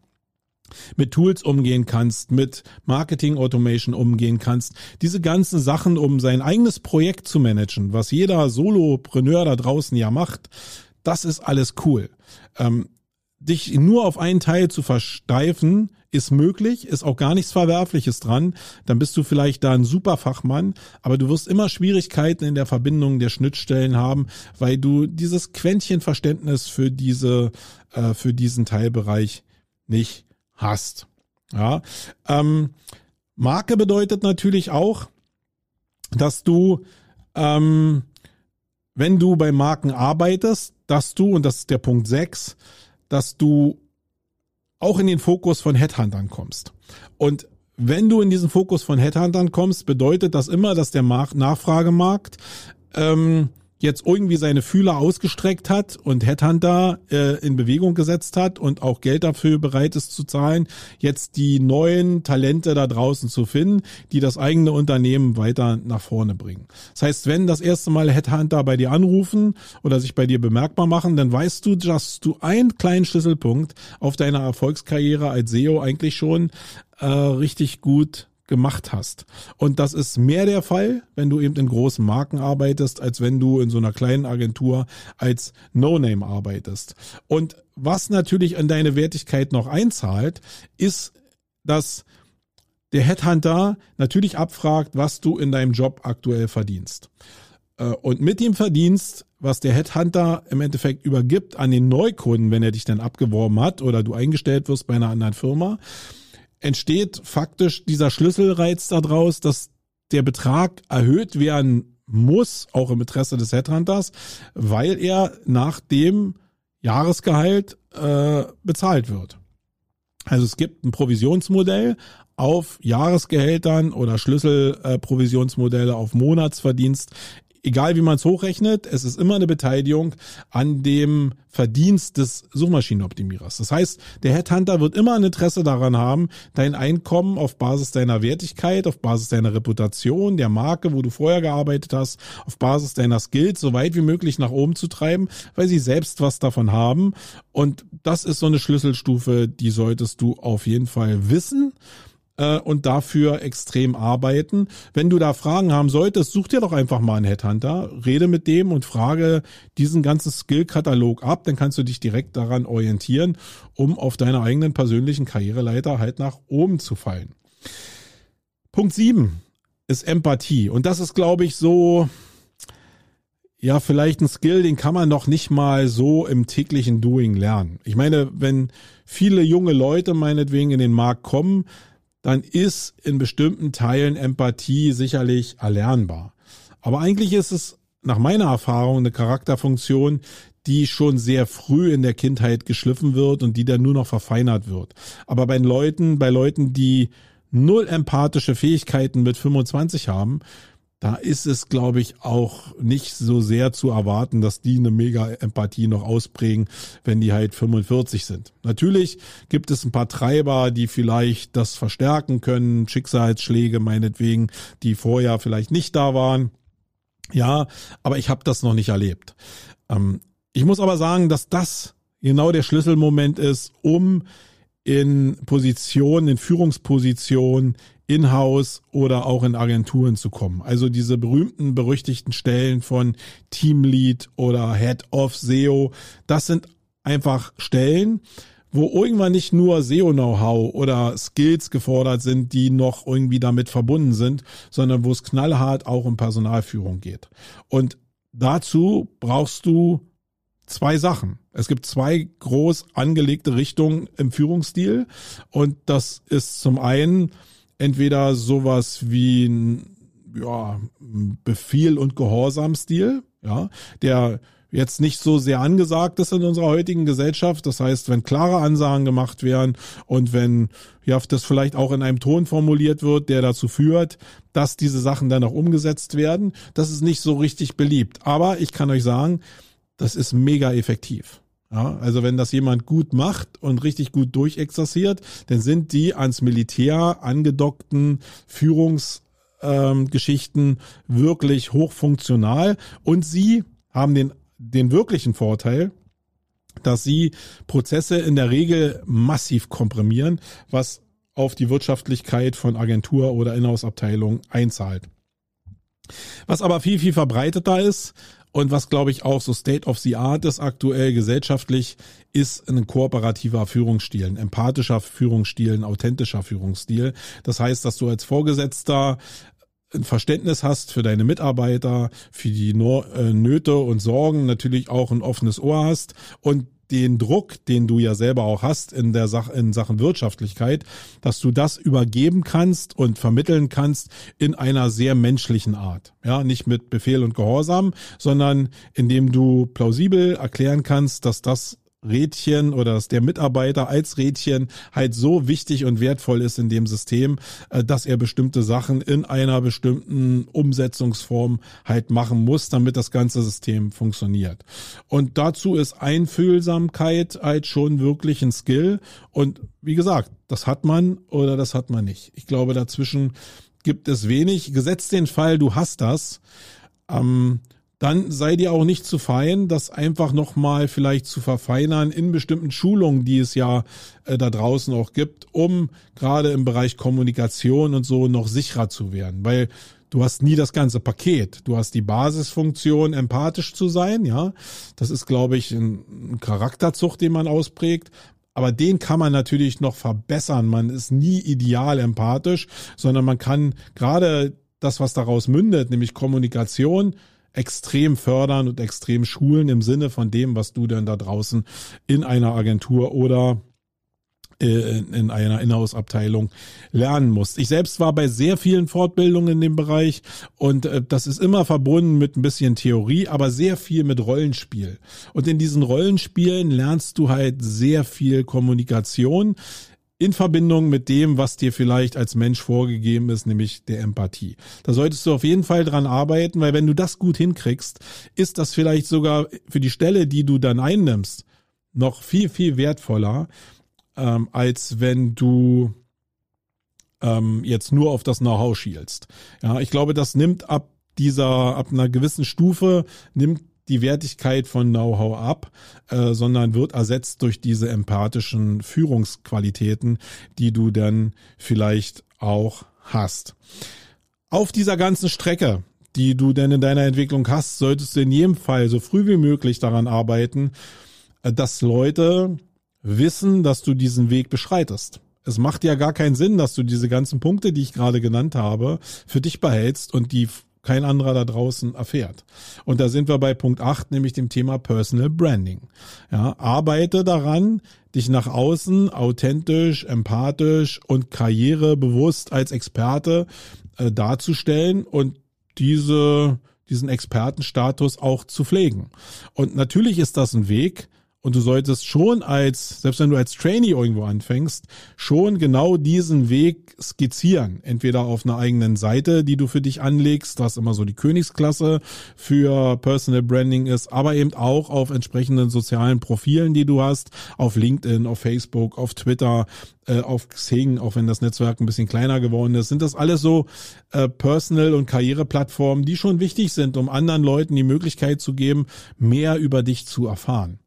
mit Tools umgehen kannst, mit Marketing Automation umgehen kannst. Diese ganzen Sachen, um sein eigenes Projekt zu managen, was jeder Solopreneur da draußen ja macht, das ist alles cool. Ähm, dich nur auf einen Teil zu versteifen, ist möglich, ist auch gar nichts Verwerfliches dran. Dann bist du vielleicht da ein super Fachmann, aber du wirst immer Schwierigkeiten in der Verbindung der Schnittstellen haben, weil du dieses Quäntchen Verständnis für diese, äh, für diesen Teilbereich nicht hast. Ja, ähm, Marke bedeutet natürlich auch, dass du, ähm, wenn du bei Marken arbeitest, dass du, und das ist der Punkt 6, dass du auch in den Fokus von Headhuntern kommst. Und wenn du in diesen Fokus von Headhuntern kommst, bedeutet das immer, dass der Nachfragemarkt ähm, jetzt irgendwie seine Fühler ausgestreckt hat und Headhunter äh, in Bewegung gesetzt hat und auch Geld dafür bereit ist zu zahlen, jetzt die neuen Talente da draußen zu finden, die das eigene Unternehmen weiter nach vorne bringen. Das heißt, wenn das erste Mal Headhunter bei dir anrufen oder sich bei dir bemerkbar machen, dann weißt du, dass du einen kleinen Schlüsselpunkt auf deiner Erfolgskarriere als SEO eigentlich schon äh, richtig gut gemacht hast. Und das ist mehr der Fall, wenn du eben in großen Marken arbeitest, als wenn du in so einer kleinen Agentur als No-Name arbeitest. Und was natürlich an deine Wertigkeit noch einzahlt, ist, dass der Headhunter natürlich abfragt, was du in deinem Job aktuell verdienst. Äh, und mit dem Verdienst, was der Headhunter im Endeffekt übergibt an den Neukunden, wenn er dich dann abgeworben hat oder du eingestellt wirst bei einer anderen Firma, entsteht faktisch dieser Schlüsselreiz daraus, dass der Betrag erhöht werden muss, auch im Interesse des Headhunters, weil er nach dem Jahresgehalt äh, bezahlt wird. Also es gibt ein Provisionsmodell auf Jahresgehältern oder Schlüsselprovisionsmodelle auf Monatsverdienst egal wie man es hochrechnet, es ist immer eine Beteiligung an dem Verdienst des Suchmaschinenoptimierers. Das heißt, der Headhunter wird immer ein Interesse daran haben, dein Einkommen auf Basis deiner Wertigkeit, auf Basis deiner Reputation, der Marke, wo du vorher gearbeitet hast, auf Basis deiner Skills so weit wie möglich nach oben zu treiben, weil sie selbst was davon haben. Und das ist so eine Schlüsselstufe, die solltest du auf jeden Fall wissen äh, und dafür extrem arbeiten. Wenn du da Fragen haben solltest, such dir doch einfach mal einen Headhunter, rede mit dem und frage diesen ganzen Skill-Katalog ab, dann kannst du dich direkt daran orientieren, um auf deiner eigenen persönlichen Karriereleiter halt nach oben zu fallen. Punkt sieben ist Empathie. Und das ist, glaube ich, so, ja, vielleicht ein Skill, den kann man noch nicht mal so im täglichen Doing lernen. Ich meine, wenn viele junge Leute meinetwegen in den Markt kommen, dann ist in bestimmten Teilen Empathie sicherlich erlernbar. Aber eigentlich ist es nach meiner Erfahrung eine Charakterfunktion, die schon sehr früh in der Kindheit geschliffen wird und die dann nur noch verfeinert wird. Aber bei Leuten, bei Leuten, die null empathische Fähigkeiten mit 25 haben, da ist es, glaube ich, auch nicht so sehr zu erwarten, dass die eine mega Empathie noch ausprägen, wenn die halt 45 sind. Natürlich gibt es ein paar Treiber, die vielleicht das verstärken können, Schicksalsschläge meinetwegen, die vorher vielleicht nicht da waren. Ja, aber ich habe das noch nicht erlebt. Ähm, ich muss aber sagen, dass das genau der Schlüsselmoment ist, um in Positionen, in Führungspositionen in-house oder auch in Agenturen zu kommen. Also diese berühmten, berüchtigten Stellen von Teamlead oder Head of SEO, das sind einfach Stellen, wo irgendwann nicht nur SEO-Know-how oder Skills gefordert sind, die noch irgendwie damit verbunden sind, sondern wo es knallhart auch um Personalführung geht. Und dazu brauchst du zwei Sachen. Es gibt zwei groß angelegte Richtungen im Führungsstil und das ist zum einen entweder sowas wie ein ja, Befehl- und Gehorsamstil, ja, der jetzt nicht so sehr angesagt ist in unserer heutigen Gesellschaft. Das heißt, wenn klare Ansagen gemacht werden und wenn ja das vielleicht auch in einem Ton formuliert wird, der dazu führt, dass diese Sachen dann auch umgesetzt werden, das ist nicht so richtig beliebt. Aber ich kann euch sagen, das ist mega effektiv. Ja, also wenn das jemand gut macht und richtig gut durchexerziert, dann sind die ans Militär angedockten Führungsgeschichten ähm, wirklich hochfunktional und sie haben den, den wirklichen Vorteil, dass sie Prozesse in der Regel massiv komprimieren, was auf die Wirtschaftlichkeit von Agentur oder Inhouse-Abteilung einzahlt. Was aber viel, viel verbreiteter ist und was, glaube ich, auch so State of the Art ist aktuell gesellschaftlich, ist ein kooperativer Führungsstil, ein empathischer Führungsstil, ein authentischer Führungsstil. Das heißt, dass du als Vorgesetzter ein Verständnis hast für deine Mitarbeiter, für die äh, Nöte und Sorgen, natürlich auch ein offenes Ohr hast und den Druck, den du ja selber auch hast in der Sache, in Sachen Wirtschaftlichkeit, dass du das übergeben kannst und vermitteln kannst in einer sehr menschlichen Art. Ja, nicht mit Befehl und Gehorsam, sondern indem du plausibel erklären kannst, dass das Rädchen oder dass der Mitarbeiter als Rädchen halt so wichtig und wertvoll ist in dem System, äh, dass er bestimmte Sachen in einer bestimmten Umsetzungsform halt machen muss, damit das ganze System funktioniert. Und dazu ist Einfühlsamkeit halt schon wirklich ein Skill. Und wie gesagt, das hat man oder das hat man nicht. Ich glaube, dazwischen gibt es wenig. Gesetzt den Fall, du hast das. Ähm, dann sei dir auch nicht zu fein, das einfach nochmal vielleicht zu verfeinern in bestimmten Schulungen, die es ja äh, da draußen auch gibt, um gerade im Bereich Kommunikation und so noch sicherer zu werden. Weil du hast nie das ganze Paket. Du hast die Basisfunktion, empathisch zu sein, ja. Das ist, glaube ich, ein, Charakterzug, den man ausprägt. Aber den kann man natürlich noch verbessern. Man ist nie ideal empathisch, sondern man kann gerade das, was daraus mündet, nämlich Kommunikation, extrem fördern und extrem schulen im Sinne von dem, was du denn da draußen in einer Agentur oder äh, in einer Inhouse-Abteilung lernen musst. Ich selbst war bei sehr vielen Fortbildungen in dem Bereich und äh, das ist immer verbunden mit ein bisschen Theorie, aber sehr viel mit Rollenspiel. Und in diesen Rollenspielen lernst du halt sehr viel Kommunikation in Verbindung mit dem, was dir vielleicht als Mensch vorgegeben ist, nämlich der Empathie. Da solltest du auf jeden Fall dran arbeiten, weil wenn du das gut hinkriegst, ist das vielleicht sogar für die Stelle, die du dann einnimmst, noch viel, viel wertvoller, ähm, als wenn du ähm, jetzt nur auf das Know-how schielst. Ja, ich glaube, das nimmt ab dieser, ab einer gewissen Stufe, nimmt die Wertigkeit von Know-how ab, äh, sondern wird ersetzt durch diese empathischen Führungsqualitäten, die du dann vielleicht auch hast. Auf dieser ganzen Strecke, die du denn in deiner Entwicklung hast, solltest du in jedem Fall so früh wie möglich daran arbeiten, äh, dass Leute wissen, dass du diesen Weg beschreitest. Es macht ja gar keinen Sinn, dass du diese ganzen Punkte, die ich gerade genannt habe, für dich behältst und die kein anderer da draußen erfährt. Und da sind wir bei Punkt 8, nämlich dem Thema Personal Branding. Ja, arbeite daran, dich nach außen authentisch, empathisch und karrierebewusst als Experte äh, darzustellen und diese, diesen Expertenstatus auch zu pflegen. Und natürlich ist das ein Weg, und du solltest schon als, selbst wenn du als Trainee irgendwo anfängst, schon genau diesen Weg skizzieren. Entweder auf einer eigenen Seite, die du für dich anlegst, was immer so die Königsklasse für Personal Branding ist, aber eben auch auf entsprechenden sozialen Profilen, die du hast, auf LinkedIn, auf Facebook, auf Twitter, äh, auf Xing, auch wenn das Netzwerk ein bisschen kleiner geworden ist, sind das alles so äh, Personal- und Karriereplattformen, die schon wichtig sind, um anderen Leuten die Möglichkeit zu geben, mehr über dich zu erfahren.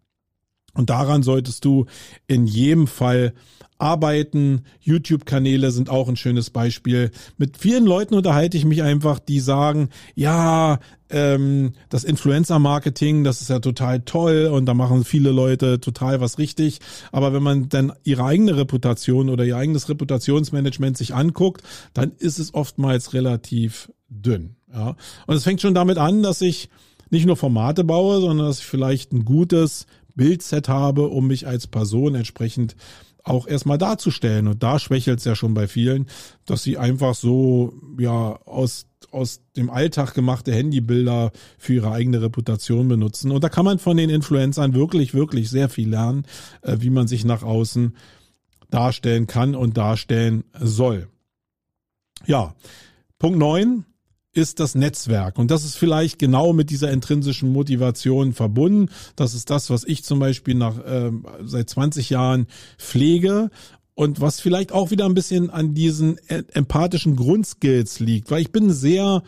Und daran solltest du in jedem Fall arbeiten. YouTube-Kanäle sind auch ein schönes Beispiel. Mit vielen Leuten unterhalte ich mich einfach, die sagen, ja, ähm, das Influencer-Marketing, das ist ja total toll und da machen viele Leute total was richtig. Aber wenn man dann ihre eigene Reputation oder ihr eigenes Reputationsmanagement sich anguckt, dann ist es oftmals relativ dünn. Ja. Und es fängt schon damit an, dass ich nicht nur Formate baue, sondern dass ich vielleicht ein gutes Bildset habe, um mich als Person entsprechend auch erstmal darzustellen. Und da schwächelt es ja schon bei vielen, dass sie einfach so, ja, aus, aus dem Alltag gemachte Handybilder für ihre eigene Reputation benutzen. Und da kann man von den Influencern wirklich, wirklich sehr viel lernen, äh, wie man sich nach außen darstellen kann und darstellen soll. Ja, Punkt neun ist das Netzwerk. Und das ist vielleicht genau mit dieser intrinsischen Motivation verbunden. Das ist das, was ich zum Beispiel nach äh, seit 20 Jahren pflege und was vielleicht auch wieder ein bisschen an diesen äh, empathischen Grundskills liegt, weil ich bin sehr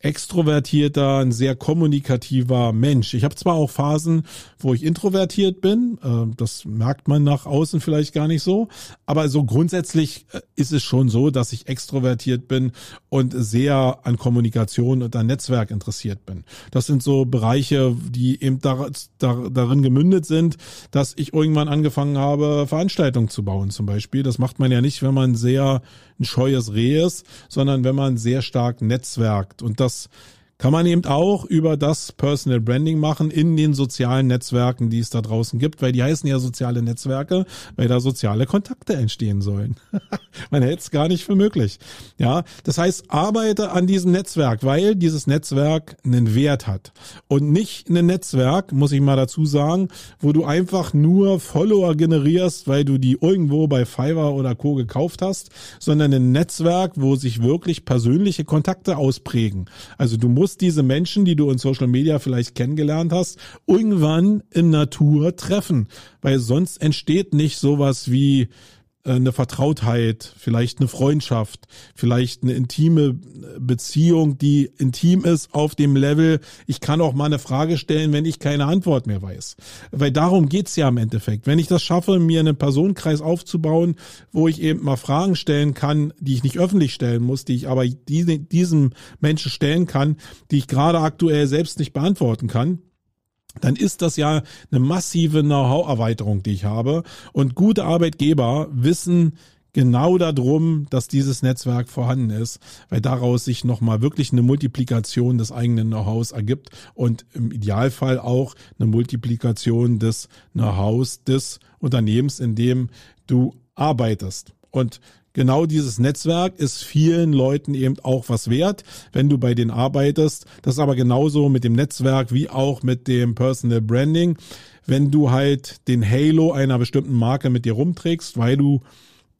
extrovertierter, ein sehr kommunikativer Mensch. Ich habe zwar auch Phasen, wo ich introvertiert bin, äh, das merkt man nach außen vielleicht gar nicht so, aber so grundsätzlich äh, ist es schon so, dass ich extrovertiert bin und sehr an Kommunikation und an Netzwerk interessiert bin. Das sind so Bereiche, die eben darin gemündet sind, dass ich irgendwann angefangen habe, Veranstaltungen zu bauen zum Beispiel. Das macht man ja nicht, wenn man sehr ein scheues Reh ist, sondern wenn man sehr stark netzwerkt. Und das else kann man eben auch über das Personal Branding machen in den sozialen Netzwerken, die es da draußen gibt, weil die heißen ja soziale Netzwerke, weil da soziale Kontakte entstehen sollen. man hält es gar nicht für möglich. Ja, das heißt, arbeite an diesem Netzwerk, weil dieses Netzwerk einen Wert hat und nicht ein Netzwerk, muss ich mal dazu sagen, wo du einfach nur Follower generierst, weil du die irgendwo bei Fiverr oder Co gekauft hast, sondern ein Netzwerk, wo sich wirklich persönliche Kontakte ausprägen. Also du musst musst diese Menschen, die du in Social Media vielleicht kennengelernt hast, irgendwann in Natur treffen, weil sonst entsteht nicht sowas wie eine Vertrautheit, vielleicht eine Freundschaft, vielleicht eine intime Beziehung, die intim ist auf dem Level, ich kann auch mal eine Frage stellen, wenn ich keine Antwort mehr weiß. Weil darum geht's ja im Endeffekt. Wenn ich das schaffe, mir einen Personenkreis aufzubauen, wo ich eben mal Fragen stellen kann, die ich nicht öffentlich stellen muss, die ich aber diesem Menschen stellen kann, die ich gerade aktuell selbst nicht beantworten kann, dann ist das ja eine massive Know-how-Erweiterung, die ich habe. Und gute Arbeitgeber wissen genau darum, dass dieses Netzwerk vorhanden ist, weil daraus sich nochmal wirklich eine Multiplikation des eigenen Know-hows ergibt und im Idealfall auch eine Multiplikation des Know-hows des Unternehmens, in dem du arbeitest. Und genau dieses Netzwerk ist vielen Leuten eben auch was wert, wenn du bei denen arbeitest. Das ist aber genauso mit dem Netzwerk wie auch mit dem Personal Branding. Wenn du halt den Halo einer bestimmten Marke mit dir rumträgst, weil du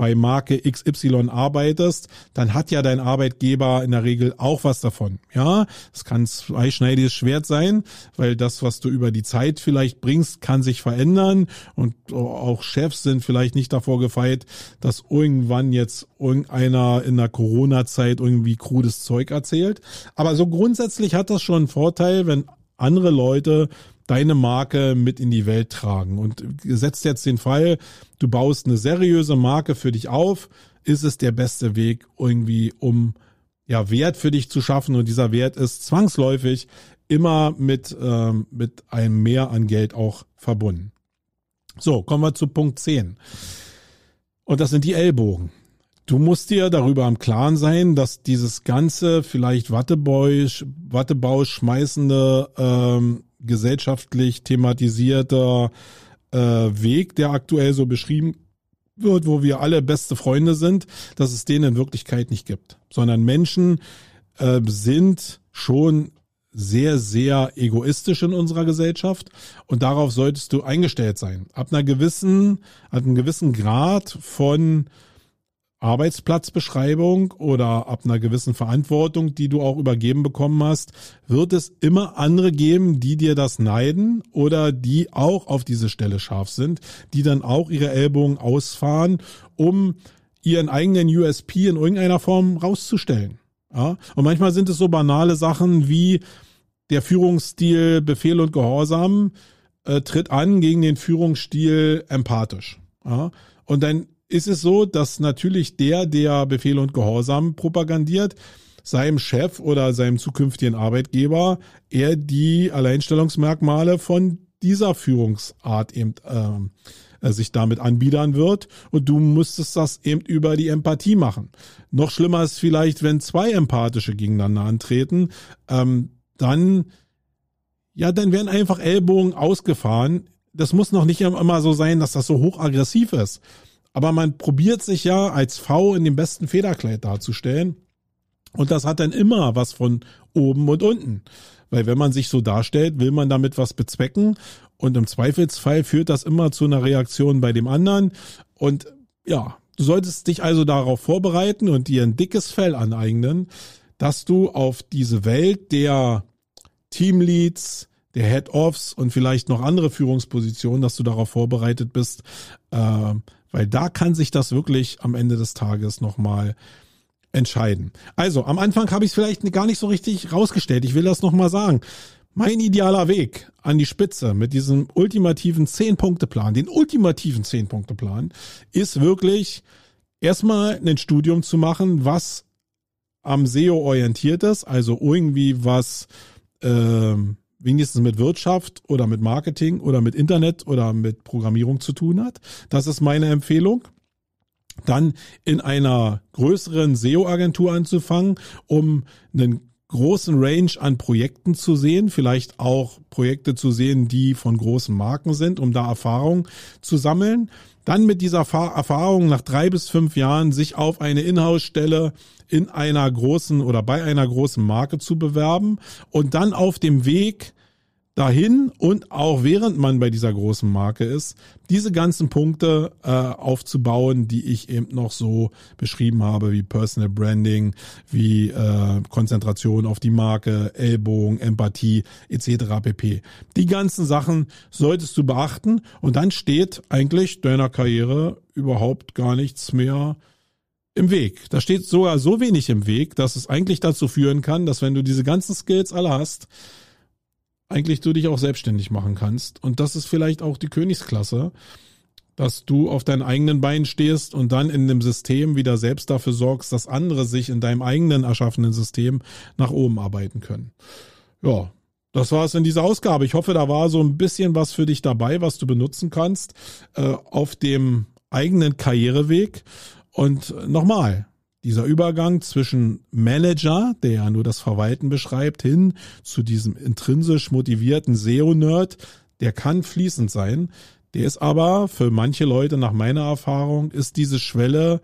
bei Marke XY arbeitest, dann hat ja dein Arbeitgeber in der Regel auch was davon. Ja, es kann zweischneidiges Schwert sein, weil das, was du über die Zeit vielleicht bringst, kann sich verändern und auch Chefs sind vielleicht nicht davor gefeit, dass irgendwann jetzt irgendeiner in der Corona-Zeit irgendwie krudes Zeug erzählt. Aber so grundsätzlich hat das schon einen Vorteil, wenn andere Leute deine Marke mit in die Welt tragen. Und setzt jetzt den Fall, du baust eine seriöse Marke für dich auf, ist es der beste Weg irgendwie, um ja Wert für dich zu schaffen. Und dieser Wert ist zwangsläufig immer mit, ähm, mit einem Mehr an Geld auch verbunden. So, kommen wir zu Punkt 10. Und das sind die Ellbogen. Du musst dir darüber im Klaren sein, dass dieses ganze vielleicht Wattebausch, Wattebausch schmeißende ähm, gesellschaftlich thematisierter äh, Weg, der aktuell so beschrieben wird, wo wir alle beste Freunde sind, dass es den in Wirklichkeit nicht gibt, sondern Menschen äh, sind schon sehr, sehr egoistisch in unserer Gesellschaft und darauf solltest du eingestellt sein. Ab einer gewissen, ab einem gewissen Grad von Arbeitsplatzbeschreibung oder ab einer gewissen Verantwortung, die du auch übergeben bekommen hast, wird es immer andere geben, die dir das neiden oder die auch auf diese Stelle scharf sind, die dann auch ihre Ellbogen ausfahren, um ihren eigenen USP in irgendeiner Form rauszustellen. Ja? Und manchmal sind es so banale Sachen wie der Führungsstil Befehl und Gehorsam äh, tritt an gegen den Führungsstil empathisch. Ja? Und dann ist es so, dass natürlich der, der Befehl und Gehorsam propagandiert, seinem Chef oder seinem zukünftigen Arbeitgeber er die Alleinstellungsmerkmale von dieser Führungsart eben äh, sich damit anbiedern wird und du müsstest das eben über die Empathie machen. Noch schlimmer ist vielleicht, wenn zwei empathische gegeneinander antreten, ähm, dann ja, dann werden einfach Ellbogen ausgefahren. Das muss noch nicht immer so sein, dass das so hochaggressiv ist. Aber man probiert sich ja als V in dem besten Federkleid darzustellen. Und das hat dann immer was von oben und unten. Weil wenn man sich so darstellt, will man damit was bezwecken. Und im Zweifelsfall führt das immer zu einer Reaktion bei dem anderen. Und ja, du solltest dich also darauf vorbereiten und dir ein dickes Fell aneignen, dass du auf diese Welt der Teamleads, der Head-Offs und vielleicht noch andere Führungspositionen, dass du darauf vorbereitet bist, äh, weil da kann sich das wirklich am Ende des Tages nochmal entscheiden. Also, am Anfang habe ich es vielleicht gar nicht so richtig rausgestellt. Ich will das nochmal sagen. Mein idealer Weg an die Spitze mit diesem ultimativen Zehn-Punkte-Plan, den ultimativen Zehn-Punkte-Plan, ist wirklich erstmal ein Studium zu machen, was am SEO orientiert ist, also irgendwie was äh, wenigstens mit Wirtschaft oder mit Marketing oder mit Internet oder mit Programmierung zu tun hat. Das ist meine Empfehlung. Dann in einer größeren SEO-Agentur anzufangen, um einen großen Range an Projekten zu sehen, vielleicht auch Projekte zu sehen, die von großen Marken sind, um da Erfahrung zu sammeln. Dann mit dieser Erfahrung nach drei bis fünf Jahren sich auf eine Inhouse-Stelle in einer großen oder bei einer großen Marke zu bewerben und dann auf dem Weg dahin und auch während man bei dieser großen Marke ist, diese ganzen Punkte äh, aufzubauen, die ich eben noch so beschrieben habe, wie Personal Branding, wie äh, Konzentration auf die Marke, Ellbogen, Empathie etc. pp. Die ganzen Sachen solltest du beachten und dann steht eigentlich deiner Karriere überhaupt gar nichts mehr im Weg. Da steht sogar so wenig im Weg, dass es eigentlich dazu führen kann, dass wenn du diese ganzen Skills alle hast, eigentlich du dich auch selbstständig machen kannst. Und das ist vielleicht auch die Königsklasse, dass du auf deinen eigenen Beinen stehst und dann in dem System wieder selbst dafür sorgst, dass andere sich in deinem eigenen erschaffenen System nach oben arbeiten können. Ja, das war es in dieser Ausgabe. Ich hoffe, da war so ein bisschen was für dich dabei, was du benutzen kannst äh, auf dem eigenen Karriereweg. Und nochmal, dieser Übergang zwischen Manager, der ja nur das Verwalten beschreibt, hin zu diesem intrinsisch motivierten SEO-Nerd, der kann fließend sein. Der ist aber für manche Leute nach meiner Erfahrung, ist diese Schwelle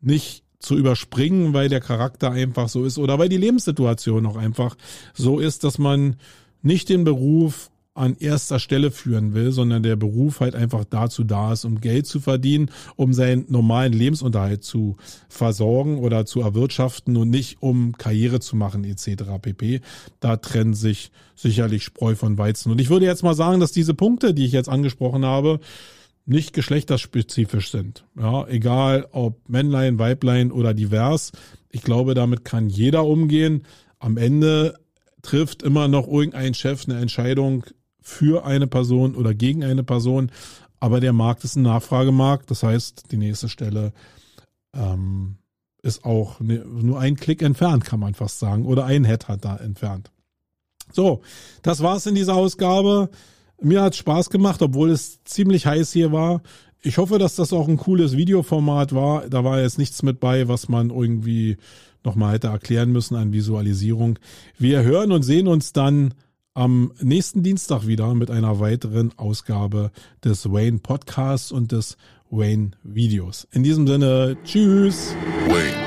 nicht zu überspringen, weil der Charakter einfach so ist oder weil die Lebenssituation auch einfach so ist, dass man nicht den Beruf an erster Stelle führen will, sondern der Beruf halt einfach dazu da ist, um Geld zu verdienen, um seinen normalen Lebensunterhalt zu versorgen oder zu erwirtschaften und nicht um Karriere zu machen etc. pp. Da trennen sich sicherlich Spreu von Weizen. Und ich würde jetzt mal sagen, dass diese Punkte, die ich jetzt angesprochen habe, nicht geschlechterspezifisch sind. Ja, egal ob Männlein, Weiblein oder divers. Ich glaube, damit kann jeder umgehen. Am Ende trifft immer noch irgendein Chef eine Entscheidung für eine Person oder gegen eine Person. Aber der Markt ist ein Nachfragemarkt. Das heißt, die nächste Stelle ähm, ist auch ne, nur ein Klick entfernt, kann man fast sagen. Oder ein Head hat da entfernt. So, das war's in dieser Ausgabe. Mir hat Spaß gemacht, obwohl es ziemlich heiß hier war. Ich hoffe, dass das auch ein cooles Videoformat war. Da war jetzt nichts mit bei, was man irgendwie nochmal hätte erklären müssen an Visualisierung. Wir hören und sehen uns dann am nächsten Dienstag wieder mit einer weiteren Ausgabe des Wayne Podcasts und des Wayne Videos. In diesem Sinne, tschüss. Wayne.